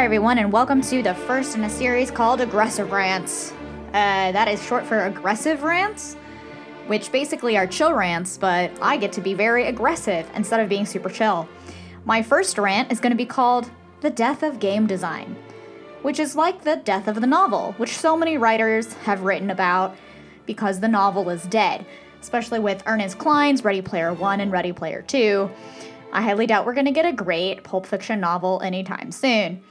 Hi, everyone, and welcome to the first in a series called Aggressive Rants. Uh, that is short for Aggressive Rants, which basically are chill rants, but I get to be very aggressive instead of being super chill. My first rant is going to be called The Death of Game Design, which is like the death of the novel, which so many writers have written about because the novel is dead, especially with Ernest Cline's Ready Player One and Ready Player Two. I highly doubt we're going to get a great Pulp Fiction novel anytime soon.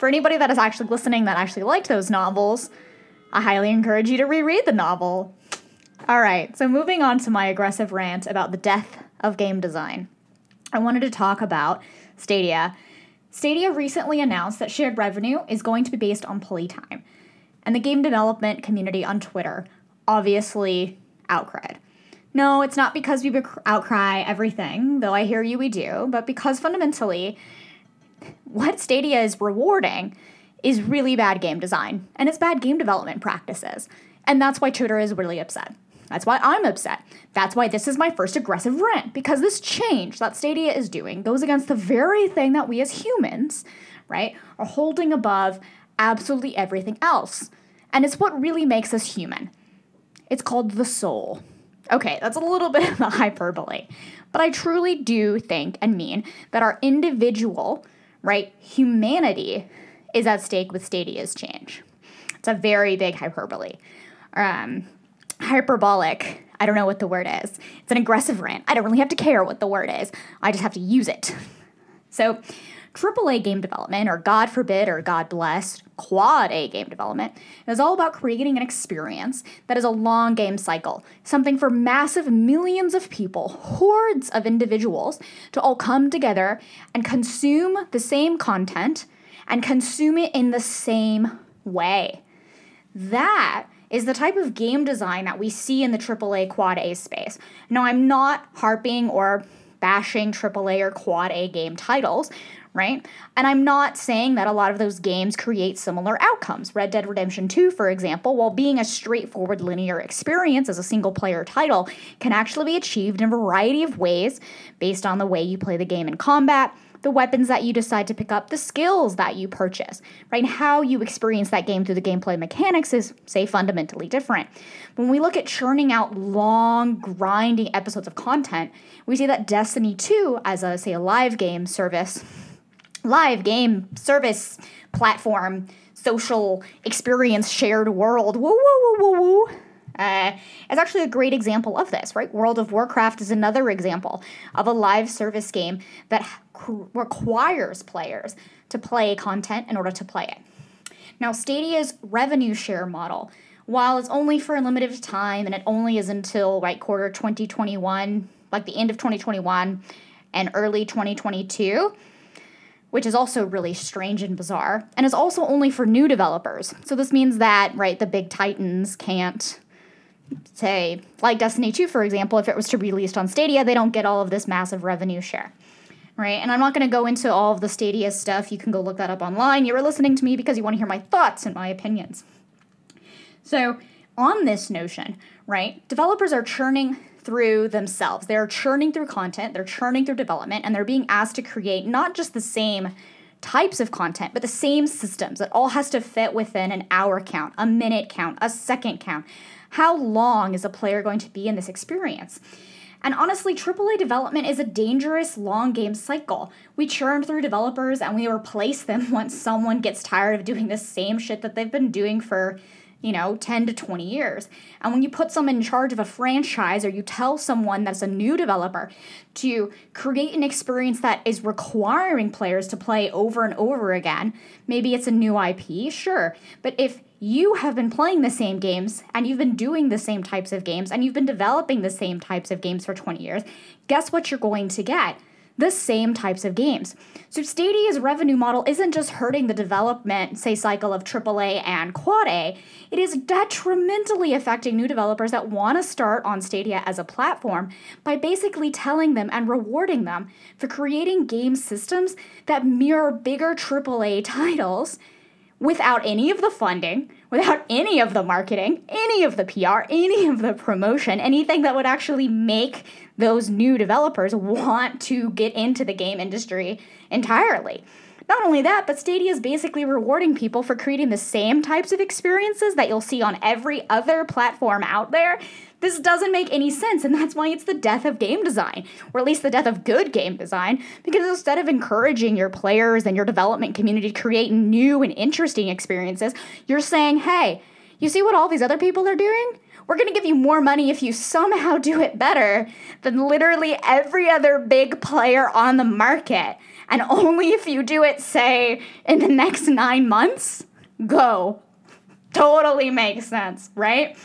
For anybody that is actually listening that actually liked those novels, I highly encourage you to reread the novel. All right, so moving on to my aggressive rant about the death of game design. I wanted to talk about Stadia. Stadia recently announced that shared revenue is going to be based on playtime. And the game development community on Twitter obviously outcried. No, it's not because we outcry everything, though I hear you, we do, but because fundamentally what Stadia is rewarding is really bad game design and it's bad game development practices. And that's why Twitter is really upset. That's why I'm upset. That's why this is my first aggressive rant because this change that Stadia is doing goes against the very thing that we as humans, right, are holding above absolutely everything else. And it's what really makes us human. It's called the soul. Okay, that's a little bit of a hyperbole, but I truly do think and mean that our individual right? Humanity is at stake with Stadia's change. It's a very big hyperbole. Um, hyperbolic, I don't know what the word is. It's an aggressive rant. I don't really have to care what the word is, I just have to use it. So, AAA game development, or God forbid, or God bless, quad A game development, is all about creating an experience that is a long game cycle, something for massive millions of people, hordes of individuals, to all come together and consume the same content and consume it in the same way. That is the type of game design that we see in the AAA quad A space. Now, I'm not harping or bashing AAA or quad A game titles right? And I'm not saying that a lot of those games create similar outcomes. Red Dead Redemption 2, for example, while being a straightforward linear experience as a single player title, can actually be achieved in a variety of ways based on the way you play the game in combat. The weapons that you decide to pick up, the skills that you purchase, right? How you experience that game through the gameplay mechanics is, say, fundamentally different. When we look at churning out long, grinding episodes of content, we see that Destiny 2, as a, say, a live game service, live game service platform, social experience, shared world. Woo, woo, woo, woo, woo. Uh, actually a great example of this, right? World of Warcraft is another example of a live service game that requires players to play content in order to play it. Now, Stadia's revenue share model, while it's only for a limited time and it only is until right quarter 2021, like the end of 2021 and early 2022, which is also really strange and bizarre, and is also only for new developers. So this means that, right, the big titans can't say, like Destiny 2, for example, if it was to be released on Stadia, they don't get all of this massive revenue share. Right? And I'm not going to go into all of the Stadia stuff. You can go look that up online. You were listening to me because you want to hear my thoughts and my opinions. So, on this notion, right, developers are churning through themselves. They're churning through content, they're churning through development, and they're being asked to create not just the same types of content, but the same systems. It all has to fit within an hour count, a minute count, a second count. How long is a player going to be in this experience? And honestly, AAA development is a dangerous long game cycle. We churn through developers and we replace them once someone gets tired of doing the same shit that they've been doing for you know, 10 to 20 years. And when you put someone in charge of a franchise or you tell someone that's a new developer to create an experience that is requiring players to play over and over again, maybe it's a new IP, sure. But if you have been playing the same games and you've been doing the same types of games and you've been developing the same types of games for 20 years, guess what you're going to get? The same types of games. So Stadia's revenue model isn't just hurting the development, say, cycle of AAA and Quad A, it is detrimentally affecting new developers that want to start on Stadia as a platform by basically telling them and rewarding them for creating game systems that mirror bigger AAA titles without any of the funding, without any of the marketing, any of the PR, any of the promotion, anything that would actually make those new developers want to get into the game industry entirely. Not only that, but Stadia is basically rewarding people for creating the same types of experiences that you'll see on every other platform out there. This doesn't make any sense, and that's why it's the death of game design, or at least the death of good game design, because instead of encouraging your players and your development community to create new and interesting experiences, you're saying, hey, you see what all these other people are doing? We're going to give you more money if you somehow do it better than literally every other big player on the market. And only if you do it, say, in the next nine months, go. Totally makes sense, right?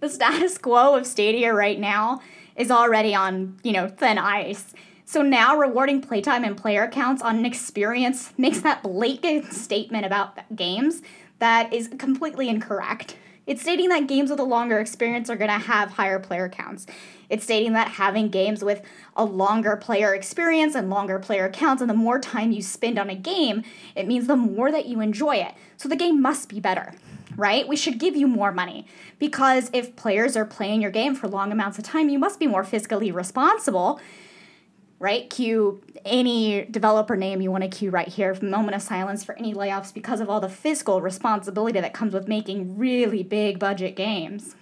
The status quo of Stadia right now is already on, you know, thin ice. So now rewarding playtime and player counts on an experience makes that blatant statement about games that is completely incorrect. It's stating that games with a longer experience are going to have higher player counts. It's stating that having games with a longer player experience and longer player counts, and the more time you spend on a game, it means the more that you enjoy it. So the game must be better, right? We should give you more money because if players are playing your game for long amounts of time, you must be more fiscally responsible right? Cue any developer name you want to cue right here. Moment of silence for any layoffs because of all the fiscal responsibility that comes with making really big budget games.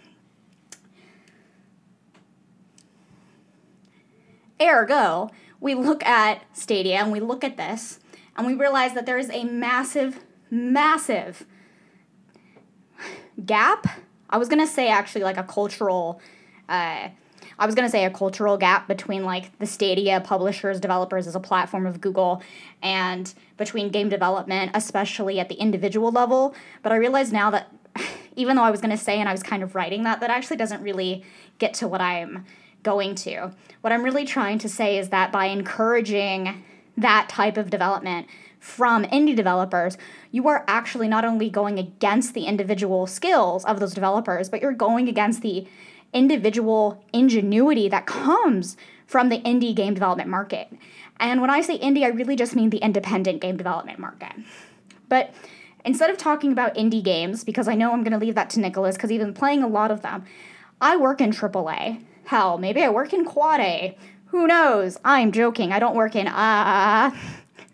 Ergo, we look at Stadia and we look at this and we realize that there is a massive, massive gap. I was going to say actually like a cultural. Uh, I was going to say a cultural gap between like the Stadia publishers, developers as a platform of Google and between game development, especially at the individual level. But I realize now that even though I was going to say and I was kind of writing that, that actually doesn't really get to what I'm going to. What I'm really trying to say is that by encouraging that type of development from indie developers, you are actually not only going against the individual skills of those developers, but you're going against the individual ingenuity that comes from the indie game development market. And when I say indie, I really just mean the independent game development market. But instead of talking about indie games, because I know I'm going to leave that to Nicholas because he's been playing a lot of them, I work in AAA. Hell, maybe I work in Quad A. Who knows? I'm joking. I don't work in ah.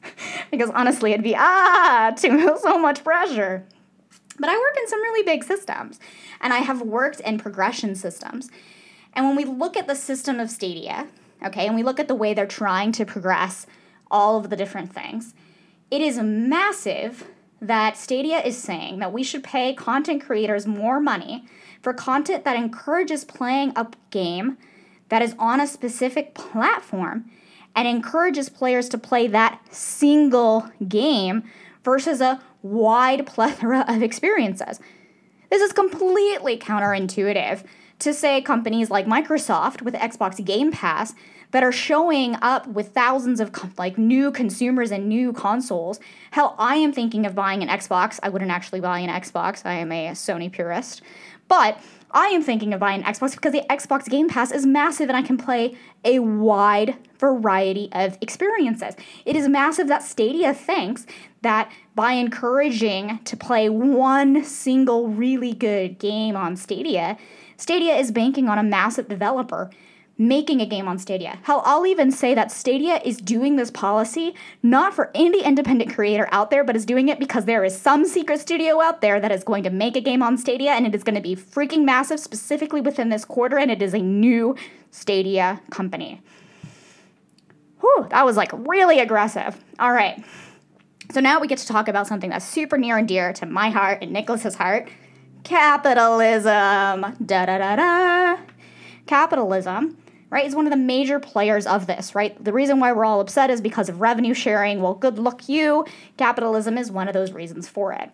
because honestly, it'd be ah too so much pressure. But I work in some really big systems, and I have worked in progression systems. And when we look at the system of Stadia, okay, and we look at the way they're trying to progress all of the different things, it is massive that Stadia is saying that we should pay content creators more money for content that encourages playing a game that is on a specific platform and encourages players to play that single game versus a wide plethora of experiences. This is completely counterintuitive to say companies like Microsoft with Xbox Game Pass that are showing up with thousands of like new consumers and new consoles. Hell, I am thinking of buying an Xbox. I wouldn't actually buy an Xbox. I am a Sony purist. But I am thinking of buying an Xbox because the Xbox Game Pass is massive and I can play a wide variety of experiences. It is massive that Stadia thinks that by encouraging to play one single really good game on Stadia, Stadia is banking on a massive developer making a game on Stadia. Hell, I'll even say that Stadia is doing this policy not for any independent creator out there, but is doing it because there is some secret studio out there that is going to make a game on Stadia and it is going to be freaking massive specifically within this quarter, and it is a new Stadia company. Whew, that was like really aggressive. All right. So now we get to talk about something that's super near and dear to my heart and Nicholas's heart capitalism. Da da da da. Capitalism, right, is one of the major players of this, right? The reason why we're all upset is because of revenue sharing. Well, good luck you. Capitalism is one of those reasons for it.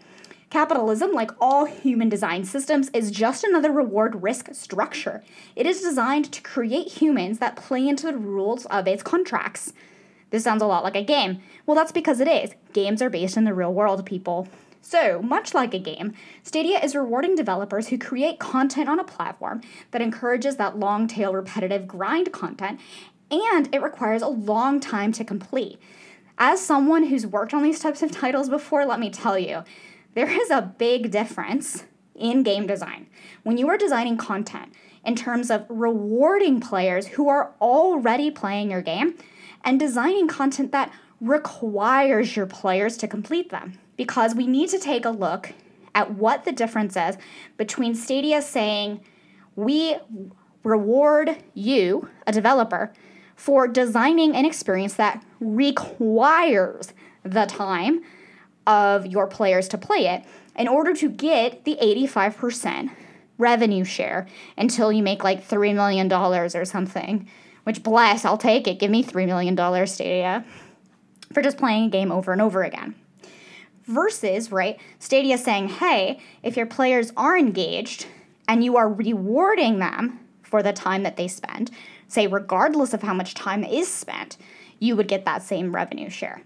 Capitalism, like all human design systems, is just another reward risk structure. It is designed to create humans that play into the rules of its contracts. This sounds a lot like a game. Well, that's because it is. Games are based in the real world, people. So, much like a game, Stadia is rewarding developers who create content on a platform that encourages that long tail repetitive grind content, and it requires a long time to complete. As someone who's worked on these types of titles before, let me tell you, there is a big difference in game design. When you are designing content in terms of rewarding players who are already playing your game and designing content that requires your players to complete them because we need to take a look at what the difference is between Stadia saying, we reward you, a developer, for designing an experience that requires the time of your players to play it in order to get the 85% revenue share until you make like $3 million or something. Which, bless, I'll take it. Give me $3 million, Stadia, for just playing a game over and over again. Versus, right, Stadia saying, hey, if your players are engaged and you are rewarding them for the time that they spend, say, regardless of how much time is spent, you would get that same revenue share.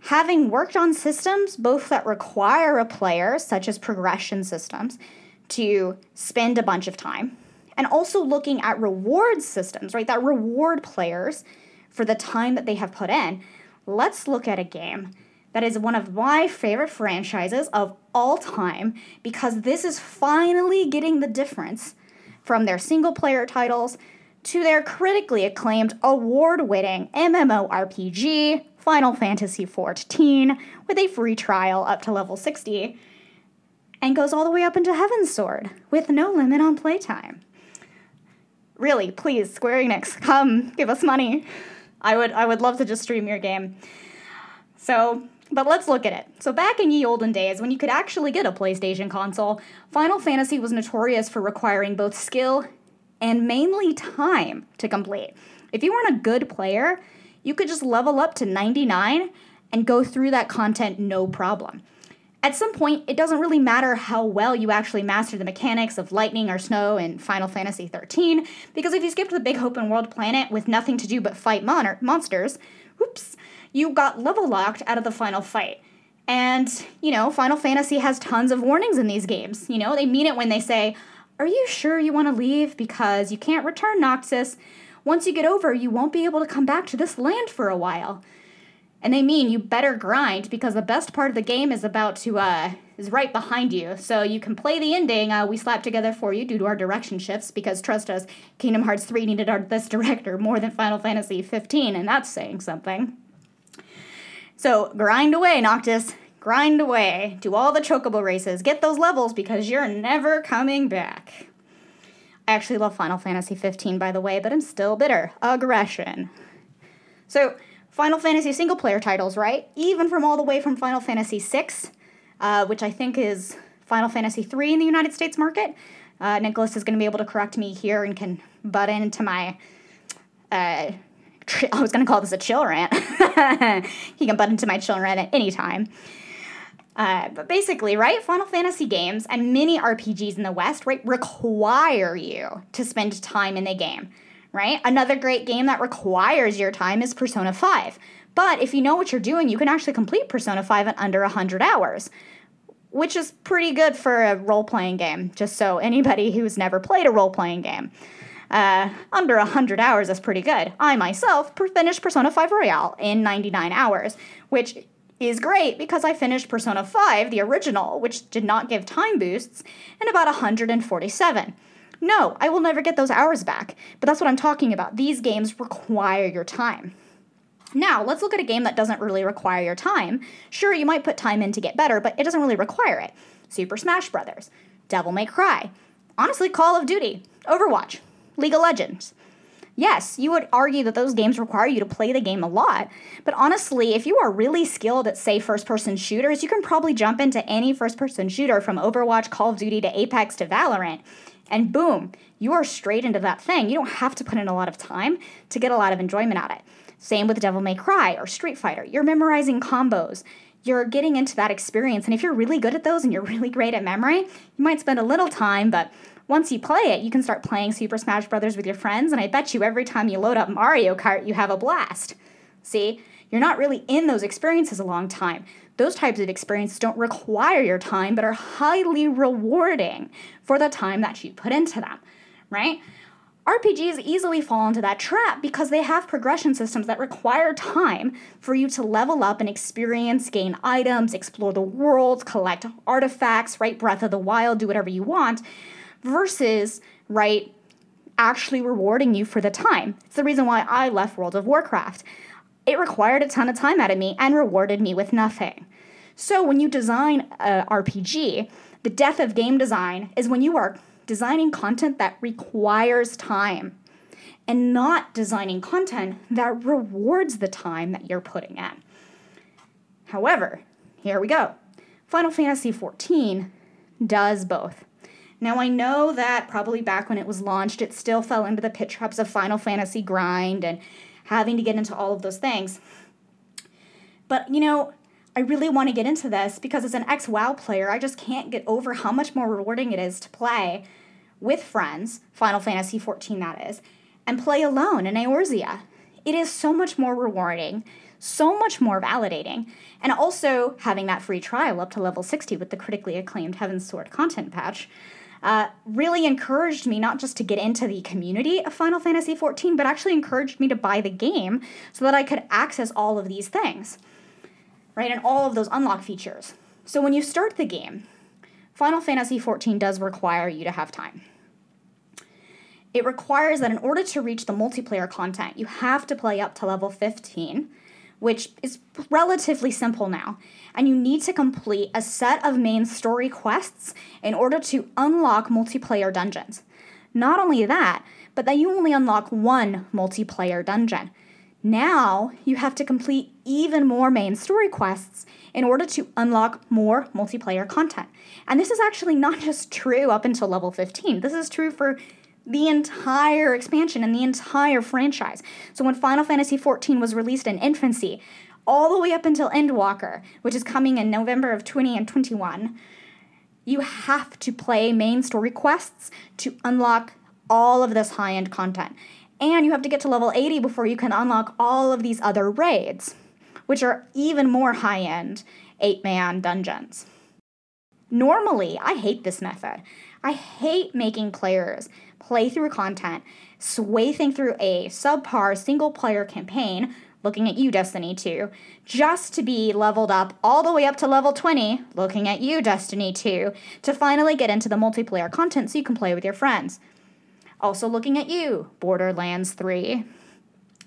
Having worked on systems both that require a player, such as progression systems, to spend a bunch of time, and also looking at reward systems, right, that reward players for the time that they have put in, let's look at a game that is one of my favorite franchises of all time because this is finally getting the difference from their single player titles to their critically acclaimed award winning MMORPG, Final Fantasy XIV, with a free trial up to level 60, and goes all the way up into Heavensward with no limit on playtime really, please, Square Enix, come give us money. I would I would love to just stream your game. So, but let's look at it. So back in ye olden days, when you could actually get a PlayStation console, Final Fantasy was notorious for requiring both skill and mainly time to complete. If you weren't a good player, you could just level up to 99 and go through that content no problem at some point, it doesn't really matter how well you actually master the mechanics of lightning or snow in Final Fantasy XIII, because if you skip to the big open world planet with nothing to do but fight mon- monsters, whoops, you got level locked out of the final fight. And, you know, Final Fantasy has tons of warnings in these games. You know, they mean it when they say, Are you sure you want to leave? Because you can't return Noctis. Once you get over, you won't be able to come back to this land for a while and they mean you better grind because the best part of the game is about to uh is right behind you so you can play the ending uh, we slapped together for you due to our direction shifts because trust us kingdom hearts 3 needed our this director more than final fantasy 15 and that's saying something so grind away noctis grind away do all the chocobo races get those levels because you're never coming back i actually love final fantasy 15 by the way but i'm still bitter aggression so Final Fantasy single player titles, right? Even from all the way from Final Fantasy VI, uh, which I think is Final Fantasy III in the United States market. Uh, Nicholas is going to be able to correct me here and can butt into my. Uh, I was going to call this a chill rant. he can butt into my chill rant at any time. Uh, but basically, right, Final Fantasy games and many RPGs in the West, right, require you to spend time in the game right? Another great game that requires your time is Persona 5. But if you know what you're doing, you can actually complete Persona 5 in under 100 hours, which is pretty good for a role playing game, just so anybody who's never played a role playing game. Uh, under 100 hours is pretty good. I myself finished Persona 5 Royal in 99 hours, which is great because I finished Persona 5, the original, which did not give time boosts, in about 147. No, I will never get those hours back. But that's what I'm talking about. These games require your time. Now, let's look at a game that doesn't really require your time. Sure, you might put time in to get better, but it doesn't really require it. Super Smash Bros., Devil May Cry, honestly, Call of Duty, Overwatch, League of Legends. Yes, you would argue that those games require you to play the game a lot, but honestly, if you are really skilled at, say, first person shooters, you can probably jump into any first person shooter from Overwatch, Call of Duty to Apex to Valorant and boom, you are straight into that thing. You don't have to put in a lot of time to get a lot of enjoyment out of it. Same with Devil May Cry or Street Fighter. You're memorizing combos. You're getting into that experience. And if you're really good at those and you're really great at memory, you might spend a little time, but once you play it, you can start playing Super Smash Bros. with your friends. And I bet you every time you load up Mario Kart, you have a blast. See? You're not really in those experiences a long time. Those types of experiences don't require your time, but are highly rewarding for the time that you put into them, right? RPGs easily fall into that trap because they have progression systems that require time for you to level up and experience, gain items, explore the world, collect artifacts, right? Breath of the Wild, do whatever you want, versus, right, actually rewarding you for the time. It's the reason why I left World of Warcraft it required a ton of time out of me and rewarded me with nothing. So when you design a RPG, the death of game design is when you are designing content that requires time and not designing content that rewards the time that you're putting in. However, here we go. Final Fantasy XIV does both. Now, I know that probably back when it was launched, it still fell into the pit traps of Final Fantasy grind and having to get into all of those things. But, you know, I really want to get into this because as an ex WoW player, I just can't get over how much more rewarding it is to play with friends, Final Fantasy XIV that is, and play alone in Eorzea. It is so much more rewarding, so much more validating, and also having that free trial up to level 60 with the critically acclaimed Heavensward content patch. Uh, really encouraged me not just to get into the community of Final Fantasy XIV, but actually encouraged me to buy the game so that I could access all of these things, right? And all of those unlock features. So when you start the game, Final Fantasy XIV does require you to have time. It requires that in order to reach the multiplayer content, you have to play up to level 15, which is relatively simple now, and you need to complete a set of main story quests in order to unlock multiplayer dungeons. Not only that, but that you only unlock one multiplayer dungeon. Now you have to complete even more main story quests in order to unlock more multiplayer content. And this is actually not just true up until level 15, this is true for the entire expansion and the entire franchise. So when Final Fantasy XIV was released in infancy, all the way up until Endwalker, which is coming in November of 20 and 21, you have to play main story quests to unlock all of this high end content. And you have to get to level 80 before you can unlock all of these other raids, which are even more high end eight man dungeons. Normally, I hate this method. I hate making players play through content, swathing through a subpar single player campaign, looking at you, Destiny 2, just to be leveled up all the way up to level 20, looking at you, Destiny 2, to finally get into the multiplayer content so you can play with your friends. Also looking at you, Borderlands 3.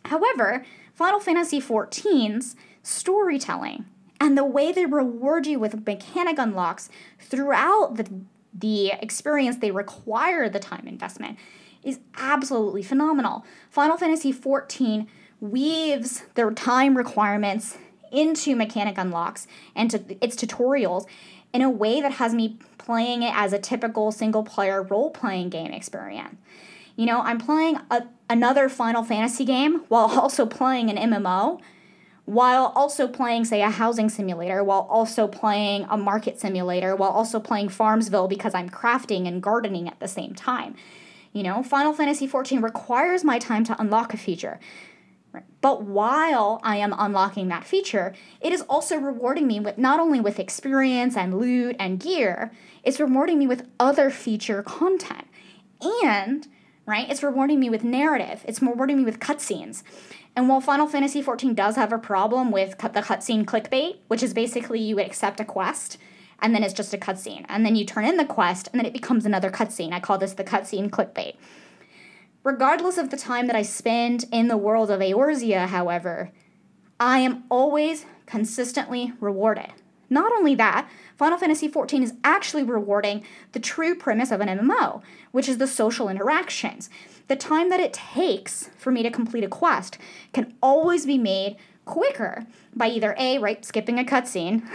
However, Final Fantasy XIV's storytelling and the way they reward you with mechanic unlocks throughout the, the experience they require the time investment is absolutely phenomenal. Final Fantasy XIV weaves their time requirements into mechanic unlocks and to its tutorials in a way that has me playing it as a typical single player role playing game experience. You know, I'm playing a, another Final Fantasy game while also playing an MMO, while also playing, say, a housing simulator, while also playing a market simulator, while also playing Farmsville because I'm crafting and gardening at the same time. You know, Final Fantasy XIV requires my time to unlock a feature. But while I am unlocking that feature, it is also rewarding me with not only with experience and loot and gear, it's rewarding me with other feature content. And, right, it's rewarding me with narrative, it's rewarding me with cutscenes. And while Final Fantasy XIV does have a problem with the cutscene clickbait, which is basically you accept a quest and then it's just a cutscene, and then you turn in the quest and then it becomes another cutscene. I call this the cutscene clickbait. Regardless of the time that I spend in the world of Eorzea, however, I am always consistently rewarded. Not only that, Final Fantasy XIV is actually rewarding the true premise of an MMO, which is the social interactions. The time that it takes for me to complete a quest can always be made quicker by either A, right, skipping a cutscene.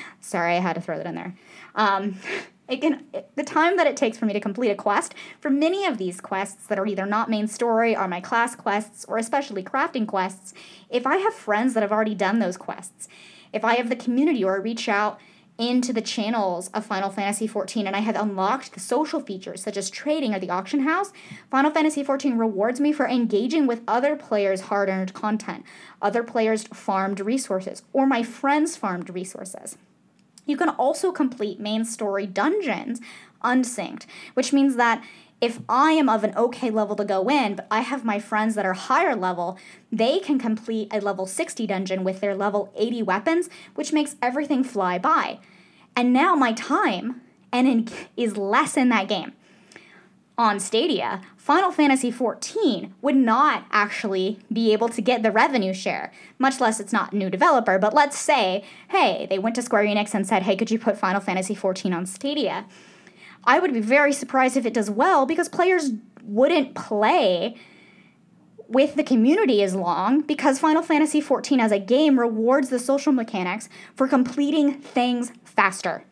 Sorry, I had to throw that in there. Um, it can the time that it takes for me to complete a quest for many of these quests that are either not main story or my class quests or especially crafting quests if i have friends that have already done those quests if i have the community or I reach out into the channels of Final Fantasy XIV and I have unlocked the social features such as trading or the auction house, Final Fantasy XIV rewards me for engaging with other players' hard earned content, other players' farmed resources, or my friends' farmed resources. You can also complete main story dungeons unsynced, which means that if I am of an okay level to go in, but I have my friends that are higher level, they can complete a level 60 dungeon with their level 80 weapons, which makes everything fly by. And now my time and in, is less in that game. on Stadia, Final Fantasy XIV would not actually be able to get the revenue share, much less it's not a new developer. But let's say, hey, they went to Square Enix and said, hey, could you put Final Fantasy XIV on Stadia? I would be very surprised if it does well because players wouldn't play with the community as long because Final Fantasy XIV as a game rewards the social mechanics for completing things faster.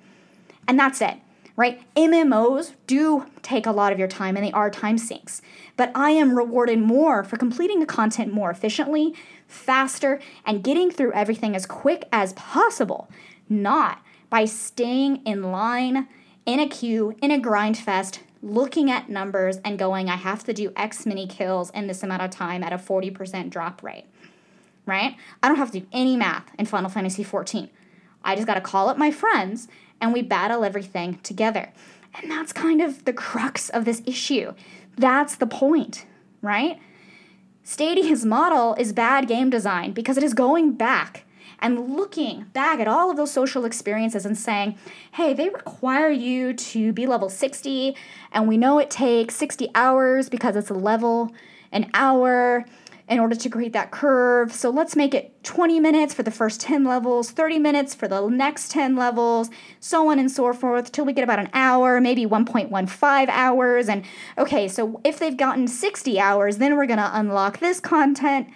And that's it right? MMOs do take a lot of your time and they are time sinks. But I am rewarded more for completing the content more efficiently, faster, and getting through everything as quick as possible, not by staying in line, in a queue, in a grind fest, looking at numbers and going, I have to do X many kills in this amount of time at a 40% drop rate, right? I don't have to do any math in Final Fantasy XIV. I just got to call up my friends and we battle everything together. And that's kind of the crux of this issue. That's the point, right? Stadia's model is bad game design because it is going back and looking back at all of those social experiences and saying, hey, they require you to be level 60, and we know it takes 60 hours because it's a level an hour in order to create that curve. So let's make it 20 minutes for the first 10 levels, 30 minutes for the next 10 levels, so on and so forth, till we get about an hour, maybe 1.15 hours. And okay, so if they've gotten 60 hours, then we're gonna unlock this content.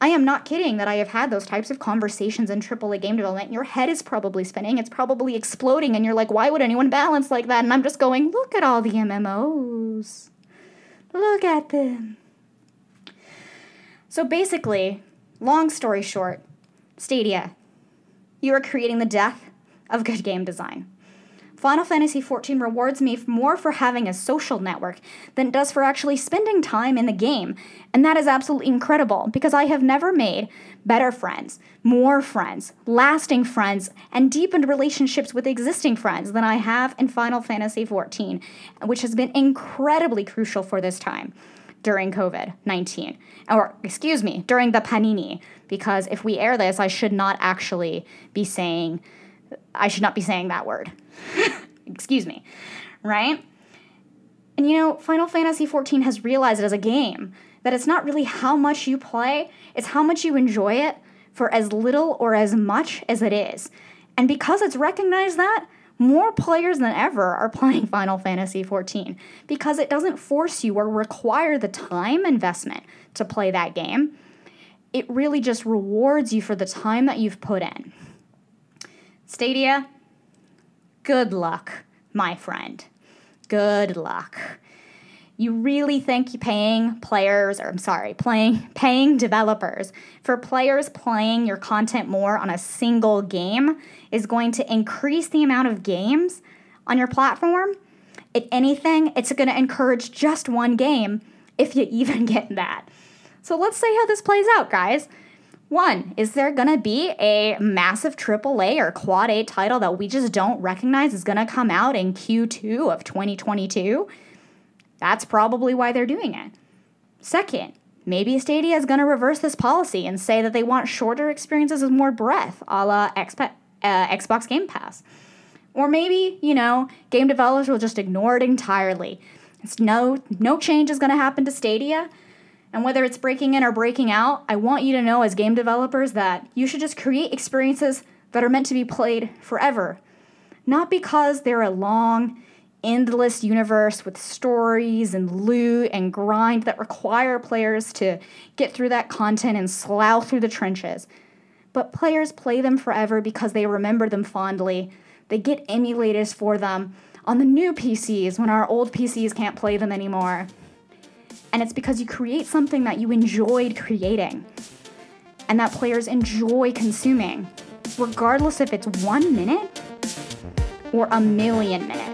I am not kidding that I have had those types of conversations in AAA game development. Your head is probably spinning, it's probably exploding, and you're like, why would anyone balance like that? And I'm just going, look at all the MMOs. Look at them. So basically, long story short, Stadia, you are creating the death of good game design. Final Fantasy XIV rewards me more for having a social network than it does for actually spending time in the game. And that is absolutely incredible because I have never made better friends, more friends, lasting friends, and deepened relationships with existing friends than I have in Final Fantasy XIV, which has been incredibly crucial for this time during COVID 19. Or, excuse me, during the panini. Because if we air this, I should not actually be saying, I should not be saying that word. excuse me. Right? And you know, Final Fantasy XIV has realized as a game that it's not really how much you play, it's how much you enjoy it for as little or as much as it is. And because it's recognized that, more players than ever are playing Final Fantasy XIV because it doesn't force you or require the time investment to play that game. It really just rewards you for the time that you've put in. Stadia, good luck, my friend. Good luck you really think paying players or I'm sorry, playing paying developers for players playing your content more on a single game is going to increase the amount of games on your platform? If anything, it's going to encourage just one game if you even get that. So let's see how this plays out, guys. One, is there gonna be a massive AAA or Quad A title that we just don't recognize is gonna come out in Q2 of 2022? That's probably why they're doing it. Second, maybe Stadia is going to reverse this policy and say that they want shorter experiences with more breadth, a la Xbox, uh, Xbox Game Pass. Or maybe, you know, game developers will just ignore it entirely. It's no no change is going to happen to Stadia. And whether it's breaking in or breaking out, I want you to know as game developers that you should just create experiences that are meant to be played forever. Not because they're a long endless universe with stories and loot and grind that require players to get through that content and slough through the trenches. But players play them forever because they remember them fondly. They get emulators for them on the new PCs when our old PCs can't play them anymore. And it's because you create something that you enjoyed creating and that players enjoy consuming, regardless if it's one minute or a million minutes.